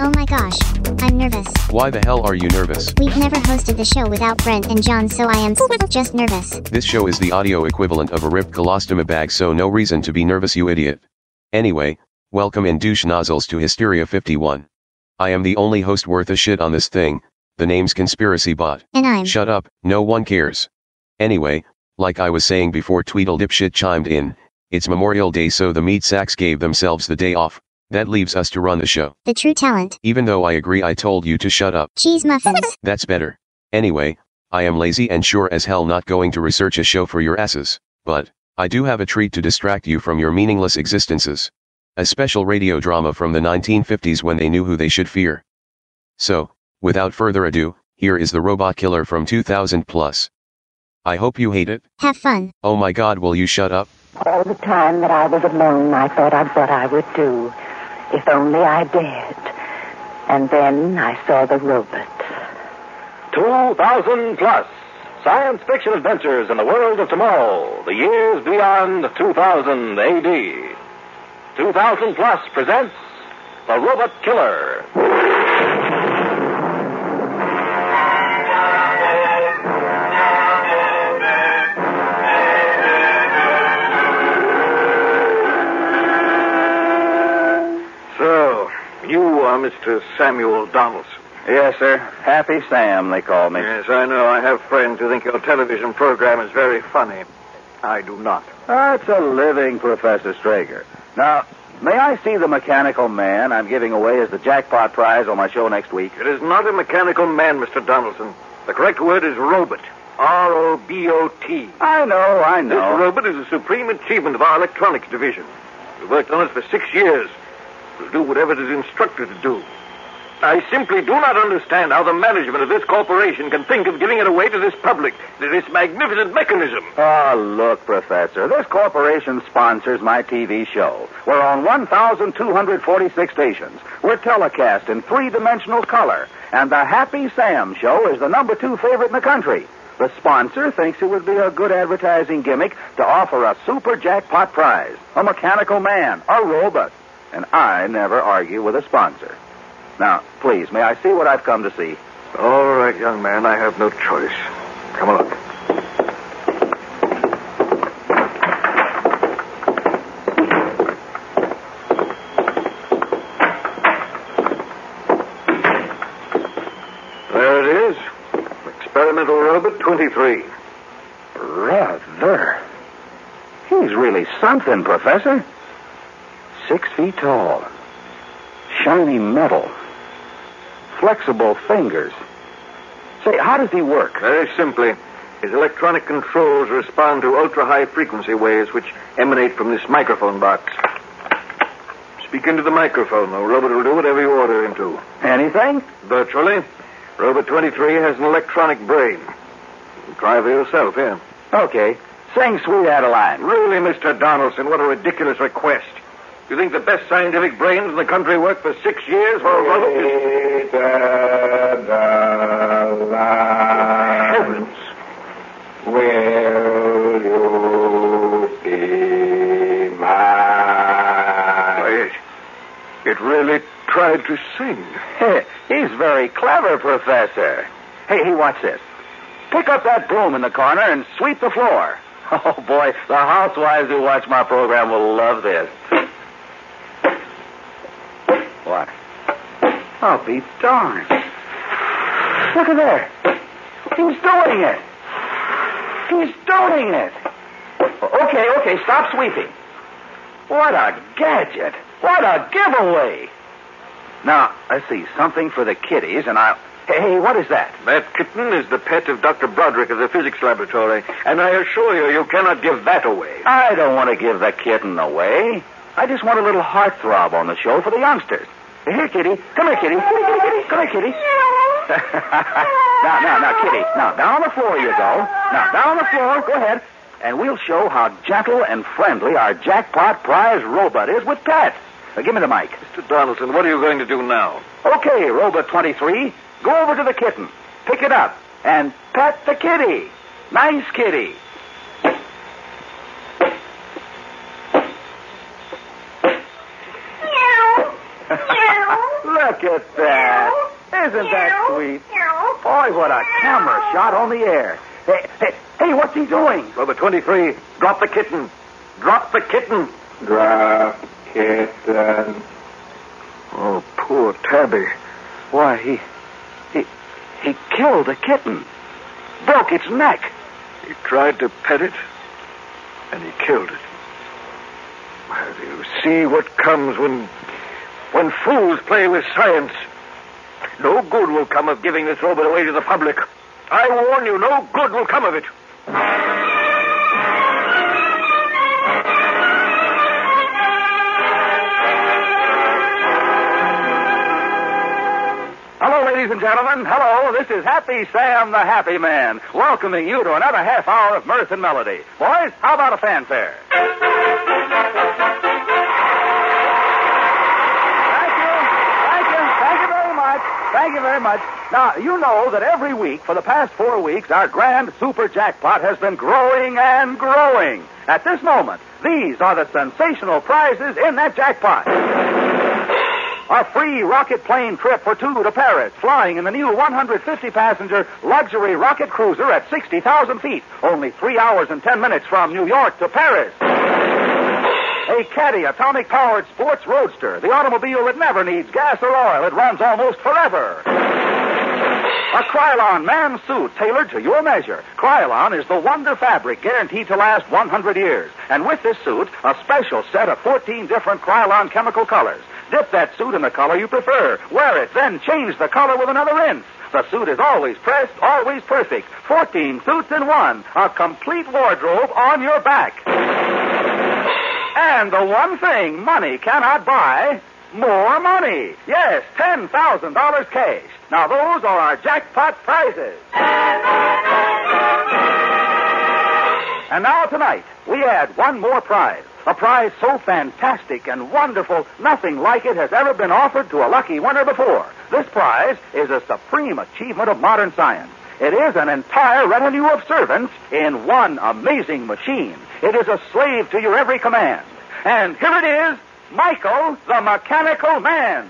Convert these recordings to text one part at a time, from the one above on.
Oh my gosh, I'm nervous. Why the hell are you nervous? We've never hosted the show without Brent and John, so I am just nervous. This show is the audio equivalent of a ripped colostomy bag, so no reason to be nervous, you idiot. Anyway, welcome in douche nozzles to Hysteria 51. I am the only host worth a shit on this thing, the name's Conspiracy Bot. And I'm. Shut up, no one cares. Anyway, like I was saying before Tweedledipshit chimed in, it's Memorial Day so the meat sacks gave themselves the day off, that leaves us to run the show. the true talent. Even though I agree I told you to shut up. Cheese muffins. That's better. Anyway, I am lazy and sure as hell not going to research a show for your asses, but, I do have a treat to distract you from your meaningless existences. A special radio drama from the 1950s when they knew who they should fear. So, without further ado, here is the Robot Killer from 2000 plus. I hope you hate it. Have fun. Oh my god, will you shut up? All the time that I was alone, I thought of what I would do, if only I dared. And then I saw the robot. 2000 plus. Science fiction adventures in the world of tomorrow, the years beyond 2000 AD. 2000 plus presents The Robot Killer. Mr. Samuel Donaldson. Yes, sir. Happy Sam, they call me. Yes, I know. I have friends who think your television program is very funny. I do not. That's a living Professor Strager. Now, may I see the mechanical man I'm giving away as the jackpot prize on my show next week? It is not a mechanical man, Mr. Donaldson. The correct word is robot. R-O-B-O-T. I know, I know. This robot is a supreme achievement of our electronics division. We worked on it for six years. We'll do whatever it is instructed to do. I simply do not understand how the management of this corporation can think of giving it away to this public, to this magnificent mechanism. Oh, look, Professor. This corporation sponsors my TV show. We're on 1,246 stations. We're telecast in three-dimensional color. And the Happy Sam show is the number two favorite in the country. The sponsor thinks it would be a good advertising gimmick to offer a super jackpot prize, a mechanical man, a robot. And I never argue with a sponsor. Now, please, may I see what I've come to see? All right, young man, I have no choice. Come along. There it is. Experimental robot 23. Brother. He's really something, Professor. Six feet tall. Shiny metal. Flexible fingers. Say, how does he work? Very simply. His electronic controls respond to ultra high frequency waves which emanate from this microphone box. Speak into the microphone. The robot will do whatever you order him to. Anything? Virtually. Robot 23 has an electronic brain. You try for yourself, here. Okay. Sing Sweet Adeline. Really, Mr. Donaldson, what a ridiculous request. You think the best scientific brains in the country work for six years for a robot? Heavens. Will you be mine? It, it really tried to sing. He's very clever, Professor. Hey, hey, watch this. Pick up that broom in the corner and sweep the floor. Oh, boy, the housewives who watch my program will love this. What? I'll be darned. Look at there. He's doing it. He's doing it. Okay, okay, stop sweeping. What a gadget. What a giveaway. Now, let's see, something for the kiddies, and I'll. Hey, hey, what is that? That kitten is the pet of Dr. Broderick of the physics laboratory, and I assure you, you cannot give that away. I don't want to give the kitten away. I just want a little heartthrob on the show for the youngsters. Here, kitty. Come here, kitty. Kitty, kitty, kitty. Come here, kitty. now, now, now, kitty. Now, down on the floor you go. Now, down on the floor. Go ahead. And we'll show how gentle and friendly our jackpot prize robot is with pets. Now, give me the mic. Mr. Donaldson, what are you going to do now? Okay, Robot 23. Go over to the kitten. Pick it up. And pet the kitty. Nice kitty. Look at that. Isn't that sweet? Boy, what a camera shot on the air. Hey, hey, hey, what's he doing? Robot 23, drop the kitten. Drop the kitten. Drop kitten. Oh, poor Tabby. Why, he. he. he killed the kitten. Broke its neck. He tried to pet it, and he killed it. Well, do you see what comes when. When fools play with science? No good will come of giving this robot away to the public. I warn you, no good will come of it. Hello, ladies and gentlemen. Hello, this is Happy Sam the Happy Man, welcoming you to another half hour of mirth and melody. Boys, how about a fanfare? Much. Now, you know that every week for the past four weeks, our grand super jackpot has been growing and growing. At this moment, these are the sensational prizes in that jackpot. A free rocket plane trip for two to Paris, flying in the new 150 passenger luxury rocket cruiser at 60,000 feet, only three hours and 10 minutes from New York to Paris. A Caddy atomic powered sports roadster, the automobile that never needs gas or oil. It runs almost forever. A Krylon man suit tailored to your measure. Krylon is the wonder fabric guaranteed to last 100 years. And with this suit, a special set of 14 different Krylon chemical colors. Dip that suit in the color you prefer. Wear it, then change the color with another rinse. The suit is always pressed, always perfect. 14 suits in one. A complete wardrobe on your back. And the one thing money cannot buy more money. Yes, $10,000 cash. Now, those are our jackpot prizes. And now, tonight, we add one more prize. A prize so fantastic and wonderful, nothing like it has ever been offered to a lucky winner before. This prize is a supreme achievement of modern science. It is an entire retinue of servants in one amazing machine. It is a slave to your every command. And here it is Michael the Mechanical Man.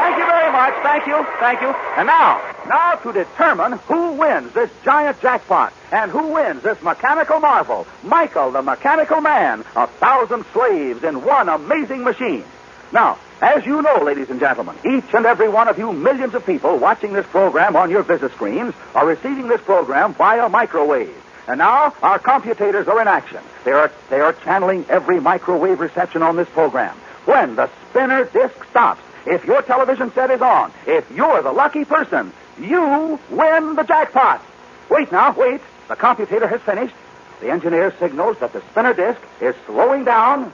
Thank you very much. Thank you. Thank you. And now, now to determine who wins this giant jackpot and who wins this mechanical marvel, Michael the Mechanical Man, a thousand slaves in one amazing machine. Now, as you know, ladies and gentlemen, each and every one of you millions of people watching this program on your visit screens are receiving this program via microwave. And now our computators are in action. They are they are channeling every microwave reception on this program. When the spinner disc stops, if your television set is on, if you're the lucky person, you win the jackpot. Wait now, wait. The computator has finished. The engineer signals that the spinner disc is slowing down.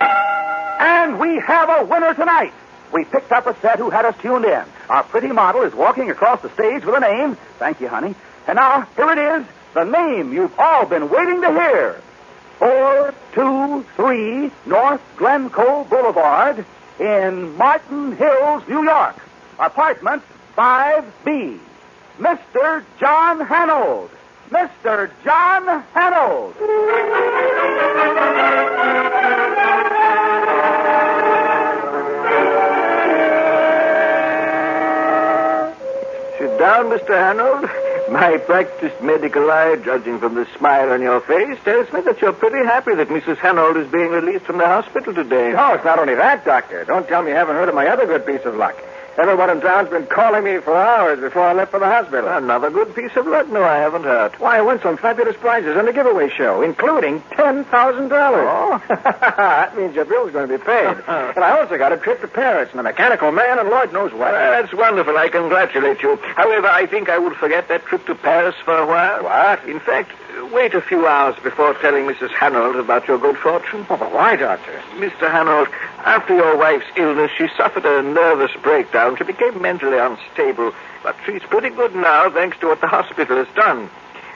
And we have a winner tonight. We picked up a set who had us tuned in. Our pretty model is walking across the stage with a name. Thank you, honey. And now, here it is, the name you've all been waiting to hear. 423 North Glencoe Boulevard in Martin Hills, New York. Apartment 5B. Mr. John Hanold. Mr. John Hanold. Sit down, Mr. Hanold. My practiced medical eye, judging from the smile on your face, tells me that you're pretty happy that Mrs. Hanold is being released from the hospital today. No, it's not only that, Doctor. Don't tell me you haven't heard of my other good piece of luck. Everyone in town's been calling me for hours before I left for the hospital. Another good piece of luck? No, I haven't heard. Why, I won some fabulous prizes in the giveaway show, including $10,000. Oh? that means your bill's going to be paid. Uh-huh. and I also got a trip to Paris and a mechanical man and Lord knows what. Well, that's wonderful. I congratulate you. However, I think I will forget that trip to Paris for a while. What? In fact, wait a few hours before telling Mrs. Hanold about your good fortune. Oh, but why, Doctor? Mr. Hanold, after your wife's illness, she suffered a nervous breakdown. She became mentally unstable, but she's pretty good now, thanks to what the hospital has done.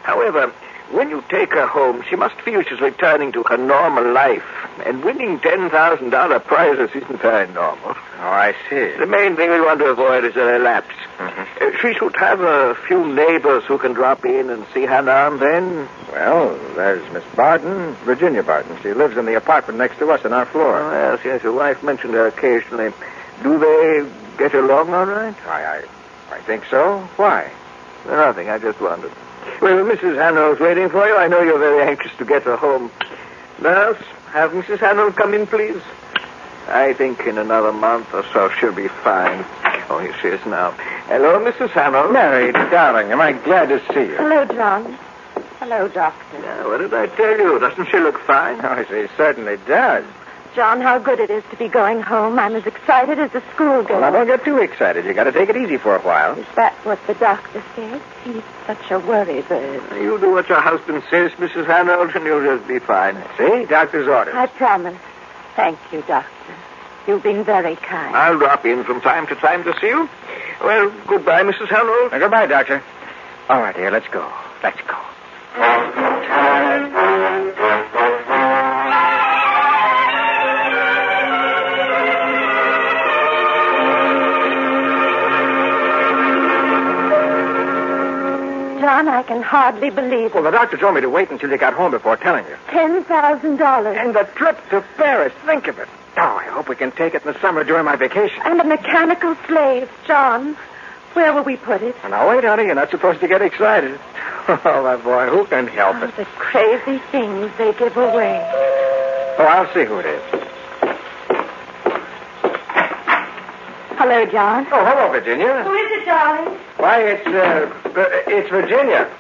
However, when you take her home, she must feel she's returning to her normal life. And winning $10,000 prizes isn't very normal. Oh, I see. The main thing we want to avoid is a relapse. Mm-hmm. She should have a few neighbors who can drop in and see her now and then. Well, there's Miss Barton, Virginia Barton. She lives in the apartment next to us on our floor. Oh, yes, yes, your wife mentioned her occasionally. Do they get along all right? I, I, I think so. Why? Nothing, I just wondered. Well, Mrs. Hanold's waiting for you. I know you're very anxious to get her home. Nurse, have Mrs. Hanold come in, please. I think in another month or so she'll be fine. Oh, here she is now. Hello, Mrs. Hanold. Mary, darling, am I glad to see you? Hello, John. Hello, Doctor. Now, what did I tell you? Doesn't she look fine? Oh, she certainly does. John, how good it is to be going home. I'm as excited as a schoolgirl. Well, now, don't get too excited. You got to take it easy for a while. Is that what the doctor said? He's such a worry bird. You do what your husband says, Mrs. Hanold, and you'll just be fine. See? Doctor's orders. I promise. Thank you, Doctor. You've been very kind. I'll drop in from time to time to see you. Well, goodbye, Mrs. Hanold. Now, goodbye, Doctor. All right, dear, let's go. Let's go. John, I can hardly believe it. Well, the doctor told me to wait until you got home before telling you. Ten thousand dollars. And the trip to Paris. Think of it. Oh, I hope we can take it in the summer during my vacation. And a mechanical slave, John. Where will we put it? And now, wait, honey. You're not supposed to get excited. Oh, my boy, who can help Oh, it? the crazy things they give away. Oh, I'll see who it is. Hello, John. Oh, hello, Virginia. Who is it, darling? Why, it's, uh, uh, it's Virginia.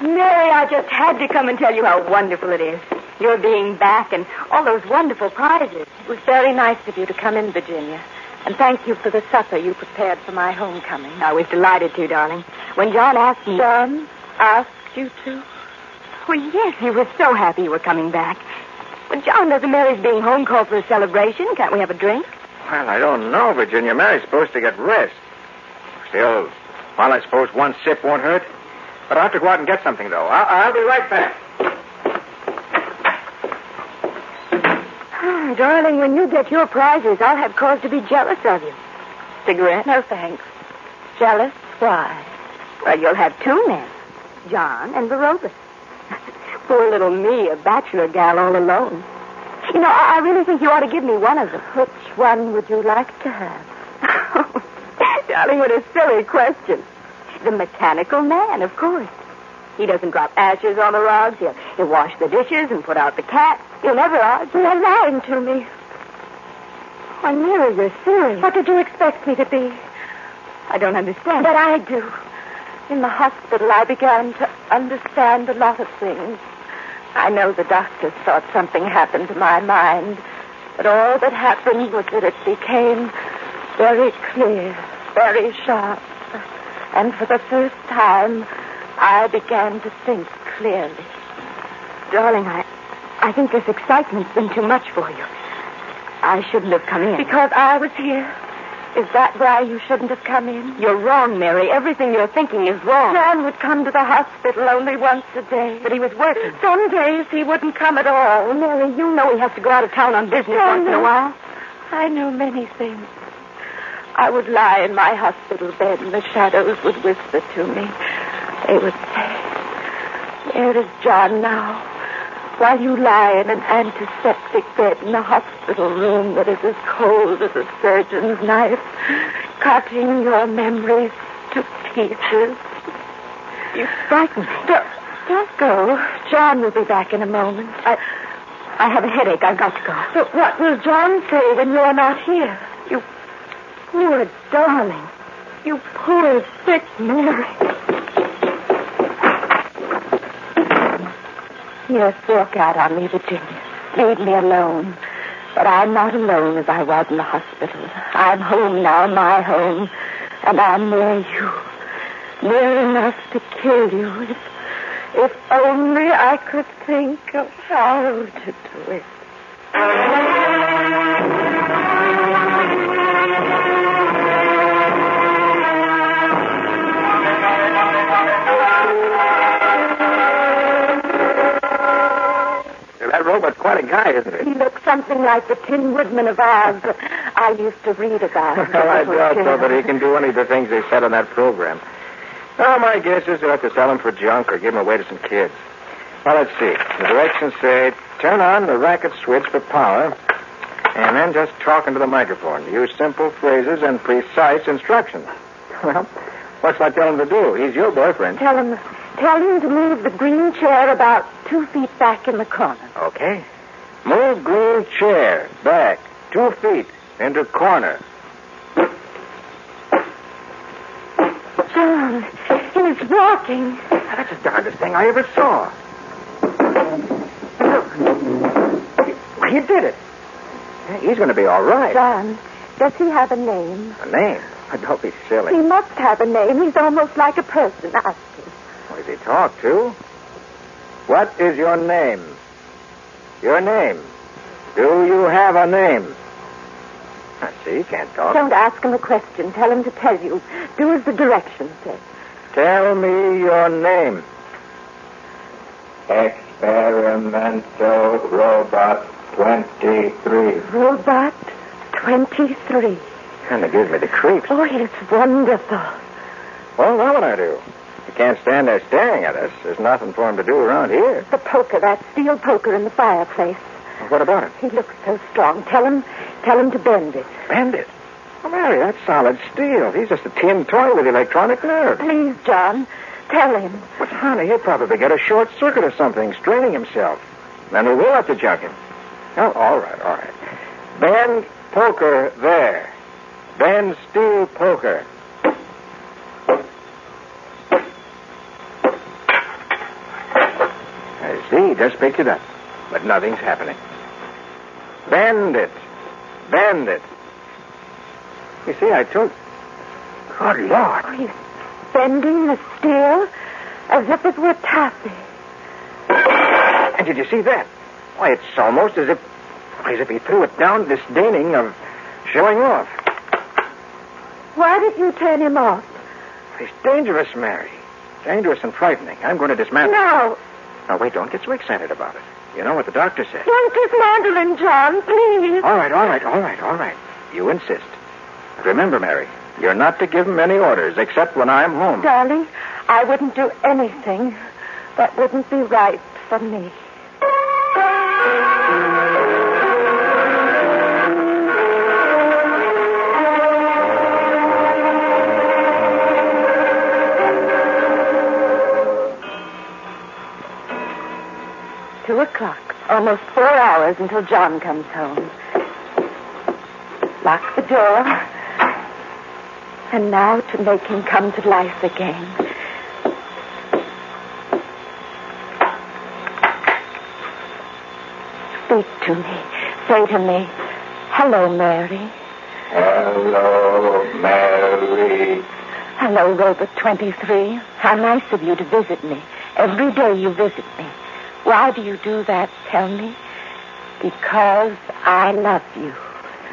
Mary, I just had to come and tell you how wonderful it is. Your being back and all those wonderful prizes. It was very nice of you to come in, Virginia. And thank you for the supper you prepared for my homecoming. I was delighted to, darling. When John asked me... John asked you to? Well, yes, he was so happy you were coming back. But John doesn't Mary's being home call for a celebration. Can't we have a drink? Well, I don't know, Virginia. Mary's supposed to get rest. Still, well, I suppose one sip won't hurt. But I'll have to go out and get something, though. I'll, I'll be right back. Oh, darling, when you get your prizes, I'll have cause to be jealous of you. Cigarette? No, thanks. Jealous? Why? Well, you'll have two men, John and Barobas. Poor little me, a bachelor gal all alone. You know, I, I really think you ought to give me one of them. Which one would you like to have? darling, what a silly question. The mechanical man, of course. He doesn't drop ashes on the rugs. He'll, he'll wash the dishes and put out the cat. He'll never argue. You're lying to me. Why, Mary, you're serious. What did you expect me to be? I don't understand. But I do. In the hospital, I began to understand a lot of things. I know the doctors thought something happened to my mind, but all that happened was that it became very clear, very sharp. And for the first time, I began to think clearly. Darling, I, I think this excitement's been too much for you. I shouldn't have come in. Because I was here. Is that why you shouldn't have come in? You're wrong, Mary. Everything you're thinking is wrong. John would come to the hospital only once a day. But he was working. Some days he wouldn't come at all. Mary, you know he has to go out of town on business once in a while. I know many things. I would lie in my hospital bed and the shadows would whisper to me. They would say, Where is John now? While you lie in an antiseptic bed in a hospital room that is as cold as a surgeon's knife, cutting your memories to pieces. You frighten me. Don't, don't go. John will be back in a moment. I, I have a headache. I've got to go. But what will John say when you're not here? You poor darling. You poor sick Mary. Yes, walk out on me, Virginia. Leave me alone. But I'm not alone as I was in the hospital. I'm home now, my home. And I'm near you. Near enough to kill you if, if only I could think of how to do it. He? He looks something like the Tin Woodman of Oz I used to read about. well, I doubt so, but he can do any of the things they said on that program. Well, my guess is they'll have to sell him for junk or give him away to some kids. Well, let's see. The directions say turn on the racket switch for power, and then just talk into the microphone. Use simple phrases and precise instructions. Well, what's I tell him to do? He's your boyfriend. Tell him, tell him to move the green chair about two feet back in the corner. Okay. Green chair back two feet into corner. John, he's walking. That's the darndest thing I ever saw. Look. He did it. He's going to be all right. John, does he have a name? A name? Don't be silly. He must have a name. He's almost like a person. Ask him. What does he talk to? What is your name? Your name. Do you have a name? I see, he can't talk. Don't ask him a question. Tell him to tell you. Do as the directions say. Tell me your name. Experimental Robot 23. Robot 23. Kind of gives me the creeps. Oh, it's wonderful. Well, now what I do? He can't stand there staring at us. There's nothing for him to do around here. The poker, that steel poker in the fireplace. What about it? He looks so strong. Tell him, tell him to bend it. Bend it? Oh, Mary, that's solid steel. He's just a tin toy with electronic nerves. Please, John, tell him. But, honey, he'll probably get a short circuit or something, straining himself. Then we will have to jug him. Oh, all right, all right. Bend poker there. Bend steel poker. I see. Just picked it up. But nothing's happening. Bend it. Bend it. You see, I told. Good Lord. Oh, he's bending the steel as if it were taffy. And did you see that? Why, it's almost as if, as if he threw it down, disdaining of showing off. Why did you turn him off? He's dangerous, Mary. Dangerous and frightening. I'm going to dismantle. No. Now, wait, don't get so excited about it. You know what the doctor said. Don't dismantle him, John, please. All right, all right, all right, all right. You insist. But remember, Mary, you're not to give him any orders except when I'm home. Darling, I wouldn't do anything that wouldn't be right for me. o'clock. Almost four hours until John comes home. Lock the door. And now to make him come to life again. Speak to me. Say to me, hello, Mary. Hello, Mary. Hello, Robert 23. How nice of you to visit me. Every day you visit me. Why do you do that, tell me? Because I love you.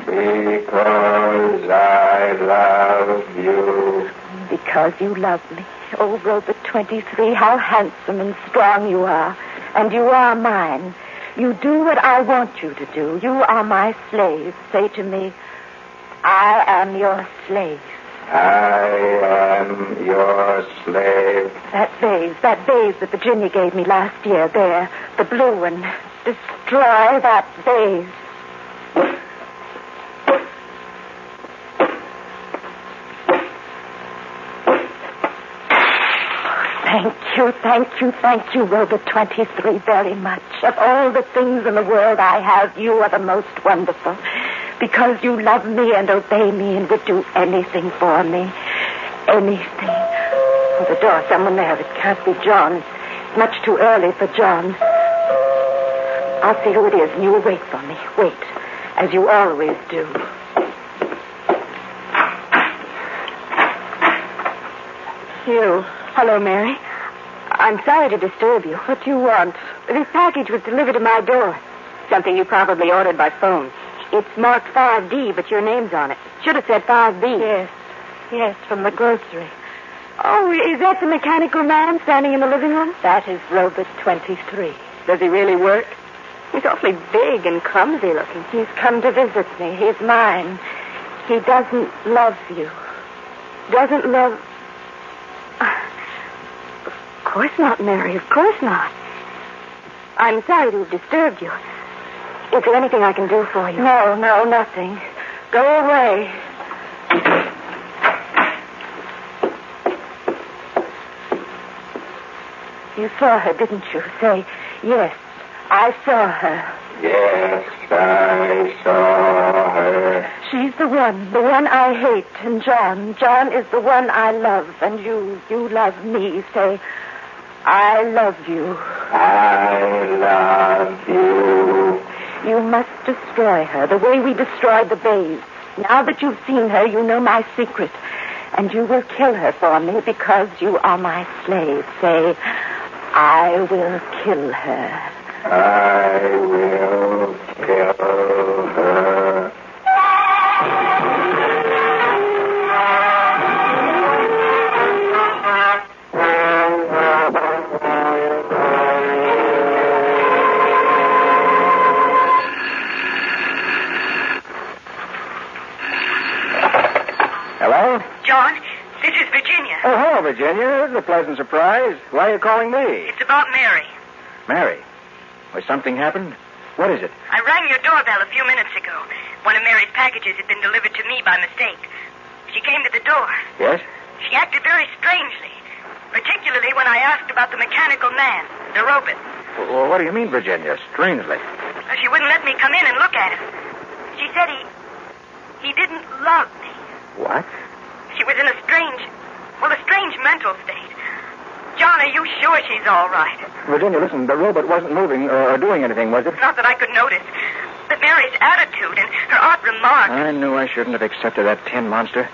Because I love you. Because you love me. Oh, Robert 23, how handsome and strong you are. And you are mine. You do what I want you to do. You are my slave. Say to me, I am your slave. I am your slave. That vase, that vase that Virginia gave me last year, there, the blue one. Destroy that vase. Thank you, thank you, thank you, Robert 23, very much. Of all the things in the world I have, you are the most wonderful. Because you love me and obey me and would do anything for me. Anything. Oh, the door, someone there. It can't be John. It's much too early for John. I'll see who it is, and you will wait for me. Wait, as you always do. You. Hello, Mary. I'm sorry to disturb you. What do you want? This package was delivered to my door. Something you probably ordered by phone. It's marked 5D, but your name's on it. Should have said 5B. Yes. Yes, from the grocery. Oh, is that the mechanical man standing in the living room? That is Robert 23. Does he really work? He's awfully big and clumsy looking. He's come to visit me. He's mine. He doesn't love you. Doesn't love. Of course not, Mary. Of course not. I'm sorry to have disturbed you. Is there anything I can do for you? No, no, nothing. Go away. You saw her, didn't you? Say, yes, I saw her. Yes, I saw her. She's the one, the one I hate. And John, John is the one I love. And you, you love me. Say, I love you. I love you. You must destroy her the way we destroyed the bays. Now that you've seen her, you know my secret. And you will kill her for me because you are my slave. Say, I will kill her. I will kill her. Oh, hello, Virginia. Is a pleasant surprise. Why are you calling me? It's about Mary. Mary. Was something happened? What is it? I rang your doorbell a few minutes ago. One of Mary's packages had been delivered to me by mistake. She came to the door. Yes? She acted very strangely, particularly when I asked about the mechanical man, the robot. Well, what do you mean, Virginia? Strangely. She wouldn't let me come in and look at him. She said he. he didn't love me. What? She was in a strange. Well, a strange mental state. John, are you sure she's all right? Virginia, listen, the robot wasn't moving or, doing anything, was it? Not that I could notice. But Mary's attitude and her odd remarks. I knew I shouldn't have accepted that tin monster.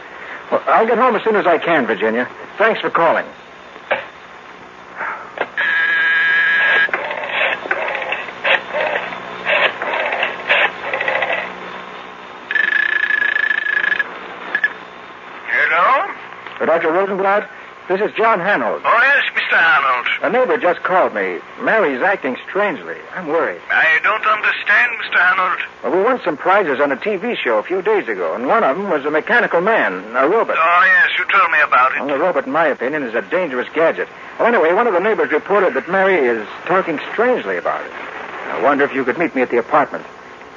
Well, I'll get home as soon as I can, Virginia. Thanks for calling. Hello? Uh, Dr. Rosenblatt, this is John Hanold. Oh, yes, Mr. Arnold. A neighbor just called me. Mary's acting strangely. I'm worried. I don't understand, Mr. Arnold. Well, we won some prizes on a TV show a few days ago, and one of them was a mechanical man, a robot. Oh, yes, you told me about it. Well, the robot, in my opinion, is a dangerous gadget. Well, anyway, one of the neighbors reported that Mary is talking strangely about it. I wonder if you could meet me at the apartment.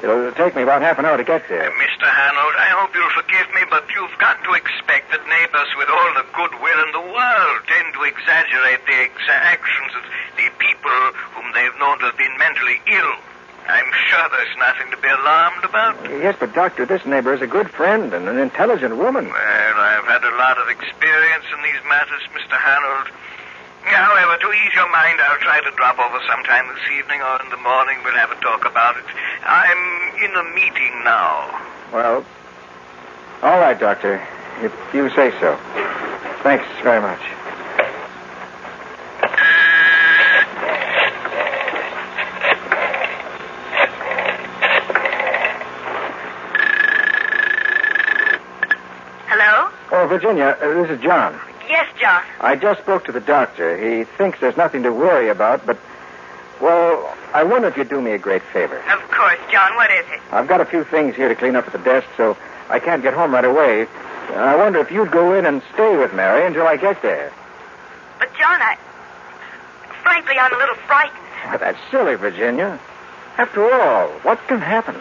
It'll take me about half an hour to get there. Mr. Hanold, I hope you'll forgive me, but you've got to expect that neighbors with all the goodwill in the world tend to exaggerate the exa- actions of the people whom they've known to have been mentally ill. I'm sure there's nothing to be alarmed about. Yes, but, Doctor, this neighbor is a good friend and an intelligent woman. Well, I've had a lot of experience in these matters, Mr. Hanold. However, to ease your mind, I'll try to drop over sometime this evening or in the morning. We'll have a talk about it. I'm in a meeting now. Well, all right, Doctor. If you say so. Thanks very much. Hello? Oh, Virginia, uh, this is John. Yes, John. I just spoke to the doctor. He thinks there's nothing to worry about, but, well, I wonder if you'd do me a great favor. Of course, John. What is it? I've got a few things here to clean up at the desk, so I can't get home right away. I wonder if you'd go in and stay with Mary until I get there. But, John, I. Frankly, I'm a little frightened. Why, that's silly, Virginia. After all, what can happen?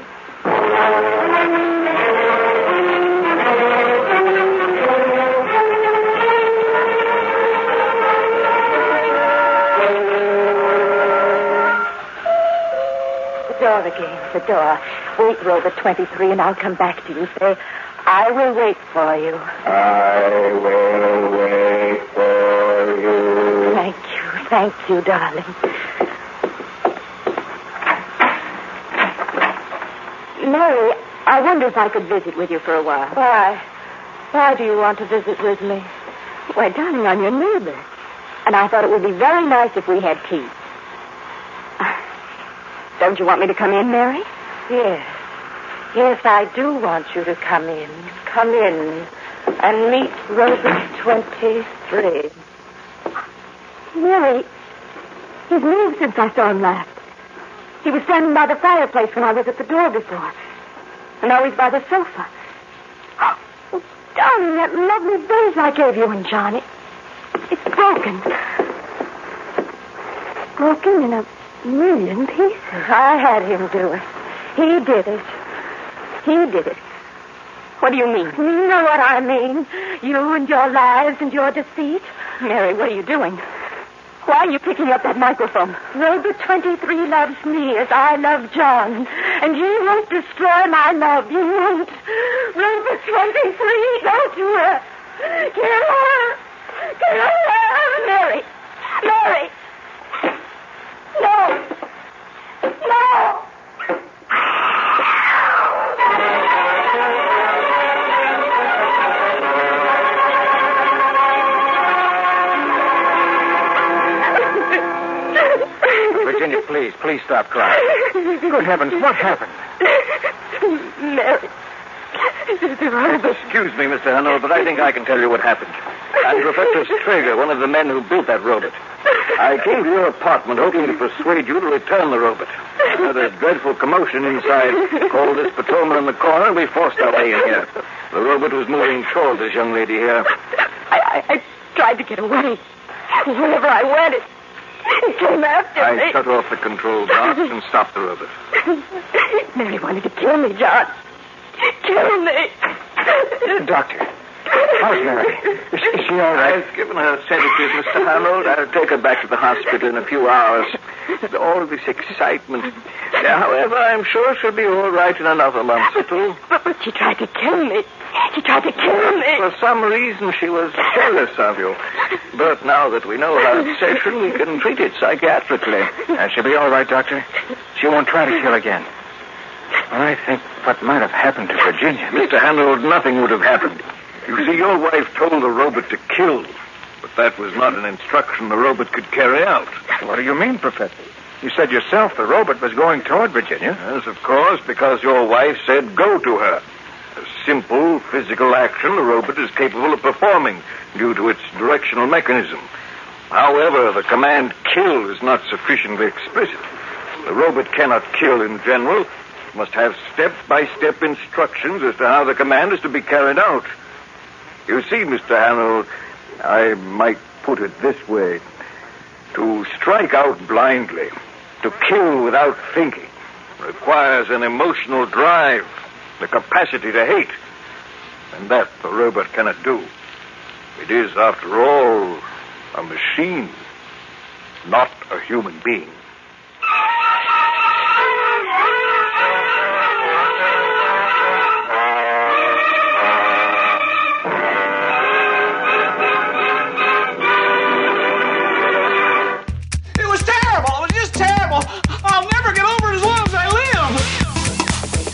Door again, the door. Wait, Rover 23, and I'll come back to you. Say, I will wait for you. I will wait for you. Thank you, thank you, darling. Mary, I wonder if I could visit with you for a while. Why? Why do you want to visit with me? Why, darling, I'm your neighbor. And I thought it would be very nice if we had tea. Don't you want me to come in, Mary? Yes. Yes, I do want you to come in. Come in and meet Robert 23. Mary, he's moved since I saw him last. He was standing by the fireplace when I was at the door before. And now he's by the sofa. Oh, darling, that lovely vase I gave you and Johnny. It's broken. Broken in a million pieces. I had him do it. He did it. He did it. What do you mean? You know what I mean. You and your lies and your deceit. Mary, what are you doing? Why are you picking up that microphone? Robert 23 loves me as I love John. And he won't destroy my love. He won't. Robert 23, don't do it. Uh, kill her. Kill her. Mary. Mary. No. No. Virginia, please, please stop crying. Good heavens, what happened? Mary. Excuse me, Mr. Hanover, but I think I can tell you what happened. I'm Professor Strager, one of the men who built that robot. I came to your apartment hoping to persuade you to return the robot. There was a dreadful commotion inside. Called this patrolman in the corner, and we forced our way in here. The robot was moving toward this young lady here. I, I, I tried to get away. Wherever I went, it, it came after I me. I shut off the control box and stopped the robot. Mary wanted to kill me, John. Kill me. Doctor, how's Mary? Is, is she all right? I've given her sedatives, Mr. Harold. I'll take her back to the hospital in a few hours. All this excitement. However, I'm sure she'll be all right in another month or two. But, but she tried to kill me. She tried to kill me. For some reason, she was jealous of you. But now that we know her obsession, we can treat it psychiatrically. And she'll be all right, Doctor? She won't try to kill again. Well, I think what might have happened to Virginia. Mr. Harold, nothing would have happened. You see, your wife told the robot to kill. But that was not an instruction the robot could carry out. What do you mean, Professor? You said yourself the robot was going toward Virginia. Yes, of course, because your wife said go to her. A simple physical action the robot is capable of performing due to its directional mechanism. However, the command kill is not sufficiently explicit. The robot cannot kill in general. Must have step by step instructions as to how the command is to be carried out. You see, Mr. Hanold, I might put it this way. To strike out blindly, to kill without thinking, requires an emotional drive, the capacity to hate. And that the robot cannot do. It is, after all, a machine, not a human being.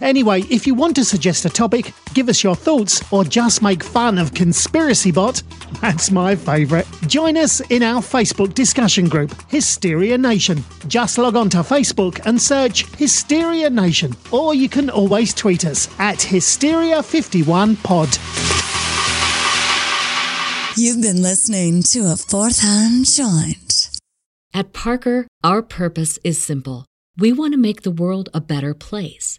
Anyway, if you want to suggest a topic, give us your thoughts, or just make fun of Conspiracy Bot, that's my favourite. Join us in our Facebook discussion group, Hysteria Nation. Just log on to Facebook and search Hysteria Nation, or you can always tweet us at Hysteria51pod. You've been listening to a fourth hand joint. At Parker, our purpose is simple. We want to make the world a better place